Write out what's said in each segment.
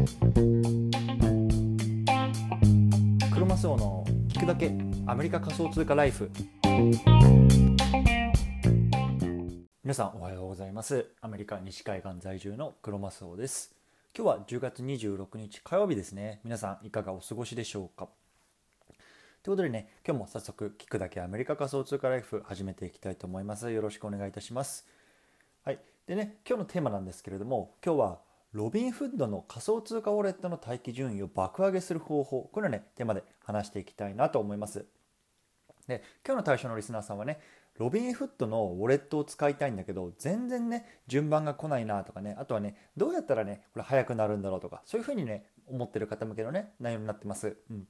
クロマスオの聞くだけアメリカ仮想通貨ライフ。皆さんおはようございます。アメリカ西海岸在住のクロマスオです。今日は10月26日火曜日ですね。皆さんいかがお過ごしでしょうか？ということでね今日も早速聞くだけアメリカ仮想通貨ライフ始めていきたいと思います。よろしくお願いいたします。はい。でね今日のテーマなんですけれども今日はロビンフッドの仮想通貨ウォレットの待機順位を爆上げする方法。これをねテーマで話していきたいなと思います。で今日の対象のリスナーさんはねロビンフッドのウォレットを使いたいんだけど全然ね順番が来ないなとかねあとはねどうやったらねこれ早くなるんだろうとかそういうふうにね思ってる方向けのね内容になってます。うん。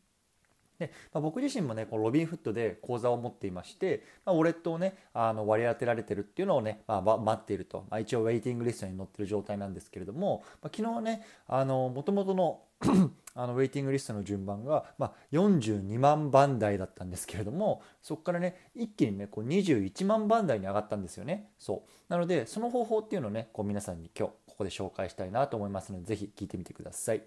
で、まあ、僕自身もねこのロビンフッドで口座を持っていまして、まあ、ウォレットをねあの割り当てられてるっていうのをね、まあ、待っていると、まあ、一応ウェイティングリストに載ってる状態なんですけれども、まあ、昨日ねもともとのあのウェイティングリストの順番が、まあ、42万番台だったんですけれどもそこからね一気にねこう21万番台に上がったんですよね。そう。なのでその方法っていうのをねこう皆さんに今日ここで紹介したいなと思いますので是非聞いてみてください。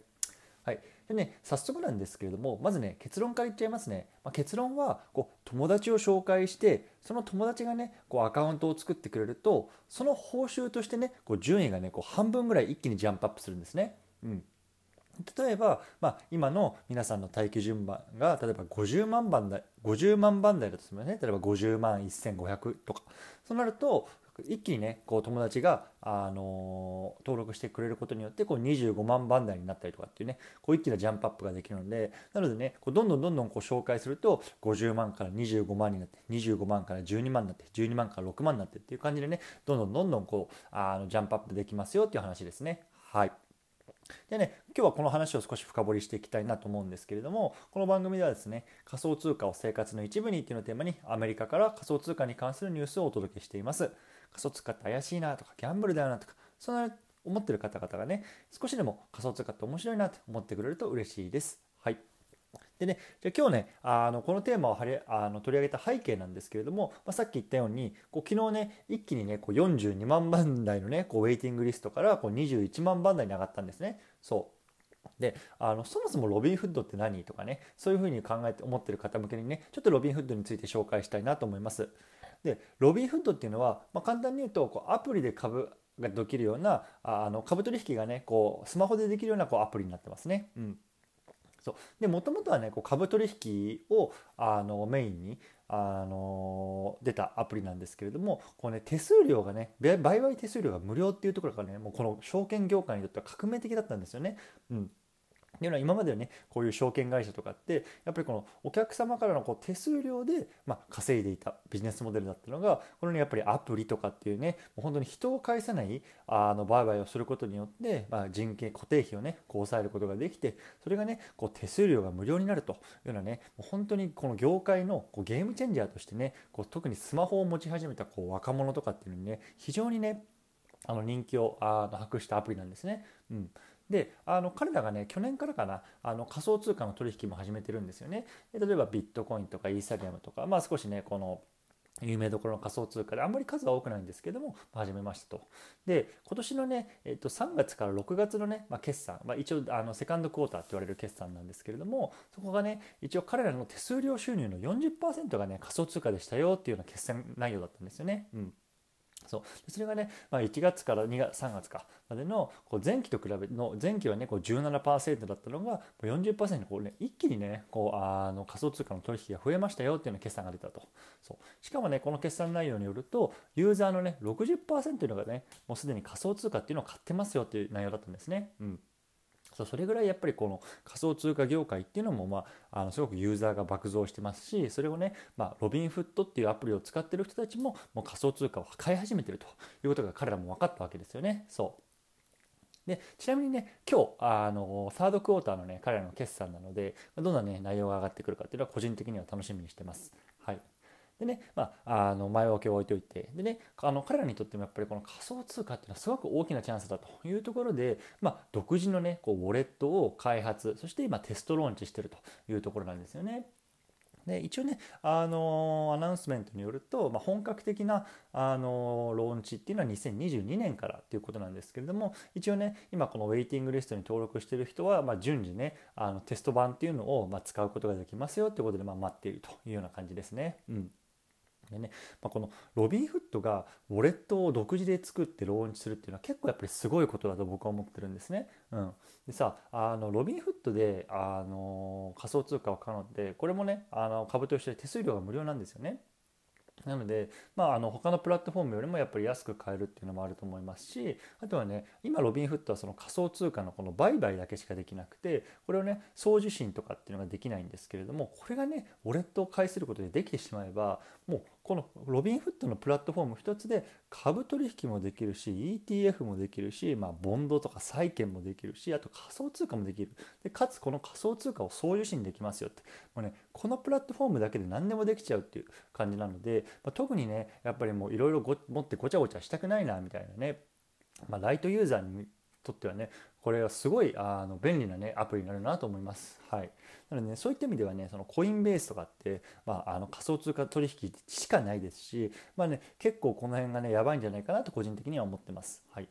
はい、でね早速なんですけれどもまずね結論から言っちゃいますね、まあ、結論はこう友達を紹介してその友達がねこうアカウントを作ってくれるとその報酬としてねこう順位がねこう半分ぐらい一気にジャンプアップするんですね。うん。例えば、まあ、今の皆さんの待機順番が例えば50万番台50万番台だとするね。例えば50万1500とか。そうなると一気にねこう友達が、あの登録してくれることによってこう25万番台になったりとかっていうねこう一気なジャンプアップができるのでなのでねこうどんどんどんどんこう紹介すると50万から25万になって25万から12万になって12万から6万になってっていう感じでねどんどんどんどんこうあのジャンプアップできますよっていう話ですね。はいでね、今日はこの話を少し深掘りしていきたいなと思うんですけれども、この番組ではですね、仮想通貨を生活の一部にっていうのをテーマに、アメリカから仮想通貨に関するニュースをお届けしています。仮想通貨って怪しいなとか、ギャンブルだよなとか、そんな思ってる方々がね、少しでも仮想通貨って面白いなと思ってくれると嬉しいです。でね、じゃ今日ねあのこのテーマをはりあの取り上げた背景なんですけれども、まあ、さっき言ったようにこう昨日ね一気にねこう42万番台のねこうウェイティングリストからこう21万番台に上がったんですね。そうであのそもそもロビンフッドって何とかねそういうふうに考えて思ってる方向けにねちょっとロビンフッドについて紹介したいなと思います。でロビンフッドっていうのは、まあ、簡単に言うとこうアプリで株ができるようなあの株取引がねこうスマホでできるようなこうアプリになってますね。うんそうでもともとはねこう株取引をあのメインにあの出たアプリなんですけれどもこう、ね、手数料がね売買手数料が無料っていうところがねもうこの証券業界にとっては革命的だったんですよね。うんいうのは今まではねこういう証券会社とかってやっぱりこのお客様からのこう手数料で、まあ、稼いでいたビジネスモデルだったのがこのねやっぱりアプリとかっていうねもう本当に人を介さないあの売買をすることによって、まあ、人件固定費をねこう抑えることができてそれがねこう手数料が無料になるというようなねもう本当にこの業界のこうゲームチェンジャーとしてねこう特にスマホを持ち始めたこう若者とかっていうのにね非常にねあの人気をあの博したアプリなんですね。うんであの彼らがね去年からかなあの仮想通貨の取引も始めてるんですよねで例えばビットコインとかイーサリアムとかまあ少しねこの有名どころの仮想通貨であんまり数は多くないんですけども始めましたと。で今年のね、えっと、3月から6月のね、まあ、決算、まあ、一応あのセカンドクォーターって言われる決算なんですけれどもそこがね一応彼らの手数料収入の40%がね仮想通貨でしたよっていうような決算内容だったんですよね。うんそう。それがね、まあ、1月から2月3月かまでのこう前期と比べの前期はねこう17%だったのが40%にこう、ね、一気にねこうあの仮想通貨の取引が増えましたよっていうような決算が出たと。そう。しかもねこの決算内容によるとユーザーのね60%というのがねもうすでに仮想通貨っていうのを買ってますよっていう内容だったんですね。うん。そうそれぐらいやっぱりこの仮想通貨業界っていうのも、まあ、あのすごくユーザーが爆増してますしそれをね、まあ、ロビンフットっていうアプリを使ってる人たちももう仮想通貨を買い始めてるということが彼らも分かったわけですよね。そうでちなみにね今日あのサードクォーターのね彼らの決算なのでどんなね内容が上がってくるかっていうのは個人的には楽しみにしてます。はいでね、まあ、あの前置きを置いておいてで、ね、あの彼らにとってもやっぱりこの仮想通貨っていうのはすごく大きなチャンスだというところで、まあ、独自の、ね、こうウォレットを開発そして今テストローンチしてるというところなんですよね。で一応ね、あのー、アナウンスメントによると、まあ、本格的な、あのー、ローンチっていうのは2022年からっていうことなんですけれども一応ね今このウェイティングリストに登録してる人は、まあ、順次ねあのテスト版っていうのを、まあ、使うことができますよっていうことで、ま、待っているというような感じですね。うんでね、まあ、このロビンフットがウォレットを独自で作ってローンチするっていうのは結構やっぱりすごいことだと僕は思ってるんですね。うん、でさあのロビンフットであの仮想通貨を買うのってこれもねあの株として手数料が無料なんですよね。なので、まあ、あの他のプラットフォームよりもやっぱり安く買えるっていうのもあると思いますしあとはね今ロビンフットはその仮想通貨のこの売買だけしかできなくてこれをね送受信とかっていうのができないんですけれどもこれがねウォレットを介することでできてしまえばもうこのロビンフットのプラットフォーム一つで株取引もできるし ETF もできるし、まあ、ボンドとか債券もできるしあと仮想通貨もできる。でかつこの仮想通貨を送受信できますよって。もう、ね、このプラットフォームだけで何でもできちゃうっていう感じなので、まあ、特にねやっぱりもういろいろ持ってごちゃごちゃしたくないなみたいなね、まあ、ライトユーザーにとってはねこれはすごいあの便利なねアプリになるなと思います。はい。なのでねそういった意味ではねそのコインベースとかって、まあ、あの仮想通貨取引しかないですし、まあね結構この辺がねやばいんじゃないかなと個人的には思ってます。はい。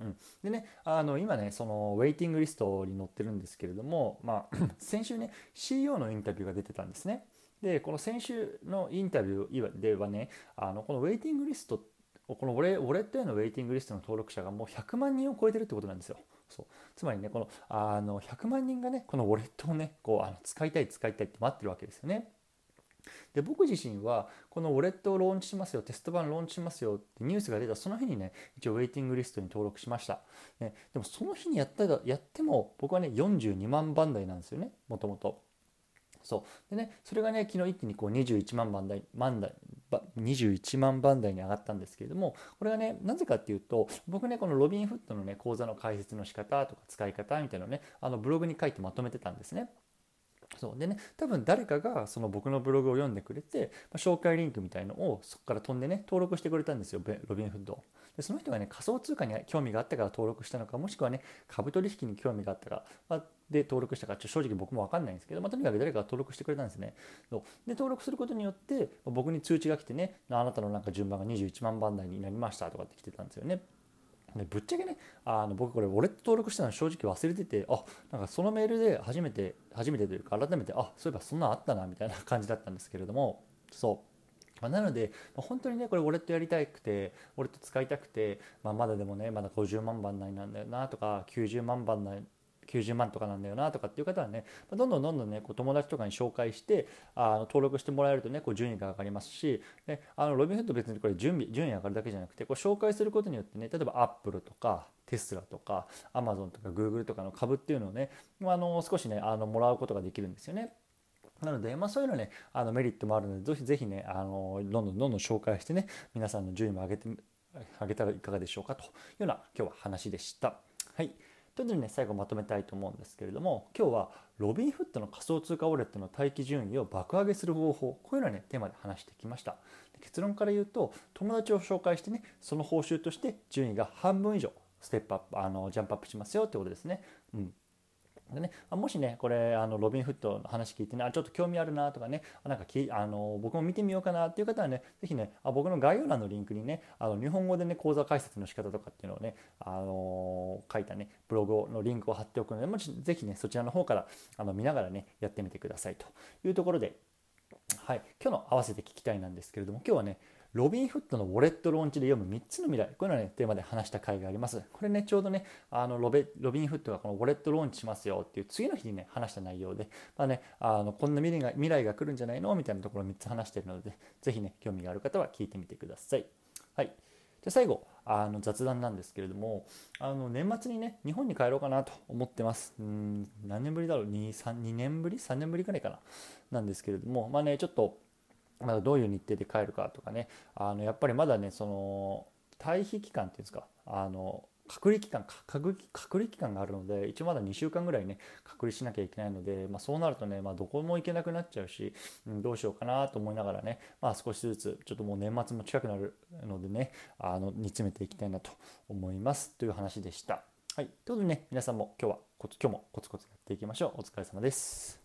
うん、でねあの今ねそのウェイティングリストに載ってるんですけれども、まあ、先週ね CEO のインタビューが出てたんですね。でこの先週のインタビューではねあのこのウェイティングリストこのウォレウォレットへのウェイティングリストの登録者がもう100万人を超えてるってことなんですよ。そう。つまりねこのあの100万人がねこのウォレットをねこうあの使いたい使いたいって待ってるわけですよね。で僕自身はこのウォレットをローンチしますよテスト版ローンチしますよってニュースが出たその日にね一応ウェイティングリストに登録しました、ね、でもその日にやったやっても僕はね42万番台なんですよねもともとそうでねそれがね昨日一気にこう21万番台万台21万番台に上がったんですけれどもこれがねなぜかっていうと僕ねこのロビンフットのね講座の解説の仕方とか使い方みたいなのねあのブログに書いてまとめてたんですね。そう。でね多分誰かがその僕のブログを読んでくれて、まあ、紹介リンクみたいのをそこから飛んでね登録してくれたんですよロビンフッドでその人がね仮想通貨に興味があったから登録したのかもしくはね株取引に興味があったか、ま、で登録したかちょ正直僕も分かんないんですけど、まあ、とにかく誰かが登録してくれたんですね。そう。で登録することによって僕に通知が来てねあなたのなんか順番が21万番台になりましたとかって来てたんですよね。でぶっちゃけねあの僕これウォレット登録したの正直忘れててあなんかそのメールで初めて初めてというか改めてあそういえばそんなんあったなみたいな感じだったんですけれどもそう。まなので、ま、本当にねこれウォレットやりたくてウォレット使いたくて、まあ、まだでもねまだ50万番内なんだよなとか90万番内90万とかなんだよなとかっていう方はねどんどんどんどんねこう友達とかに紹介してあの登録してもらえるとねこう順位が上がりますしであのロビンフッド別にこれ準備順位上がるだけじゃなくてこう紹介することによってね例えばアップルとかテスラとかアマゾンとかグーグルとかの株っていうのをねあの少しねあのもらうことができるんですよね。なので、まあ、そういうのね、あのメリットもあるので、ぜひぜひね、あのどんどんどんどん紹介してね、皆さんの順位も上げて、上げたらいかがでしょうかというような今日は話でした。はい。というのでね、最後まとめたいと思うんですけれども、今日はロビンフットの仮想通貨ウォレットの待機順位を爆上げする方法、こういうのはね、テーマで話してきました。結論から言うと、友達を紹介してね、その報酬として順位が半分以上、ステップアップ、あのジャンプアップしますよってことですね。うん。でね、もしねこれあのロビンフットの話聞いてねあちょっと興味あるなとかねなんかきあの僕も見てみようかなっていう方はね是非ねあ僕の概要欄のリンクにねあの日本語でね講座解説の仕方とかっていうのをねあの書いたねブログのリンクを貼っておくのでもしぜひねそちらの方からあの見ながらねやってみてくださいというところで、はい、今日の合わせて聞きたいなんですけれども今日はねロビンフットのウォレットローンチで読む3つの未来、こういうのをね、テーマで話した回があります。これね、ちょうどね、あのロベロビンフットがこのウォレットローンチしますよっていう次の日にね、話した内容で、まあね、あのこんな未来が未来が来るんじゃないのみたいなところを3つ話しているので、ぜひね、興味がある方は聞いてみてください。はい。じゃ最後、あの雑談なんですけれども、あの年末にね、日本に帰ろうかなと思ってます。うん、何年ぶりだろう？2、3、2年ぶり ?3 年ぶりくらいかななんですけれども、まあね、ちょっと、まだどういう日程で帰るかとかね。あのやっぱりまだねその退避期間っていうんですか。あの隔離期間隔離期間があるので一応まだ2週間ぐらいね隔離しなきゃいけないので、まあ、そうなるとね、まあ、どこも行けなくなっちゃうし、うん、どうしようかなと思いながらね、まあ、少しずつちょっともう年末も近くなるのでねあの煮詰めていきたいなと思います。という話でした。はい、ということでね皆さんも今日は今日もコツコツやっていきましょう。お疲れ様です。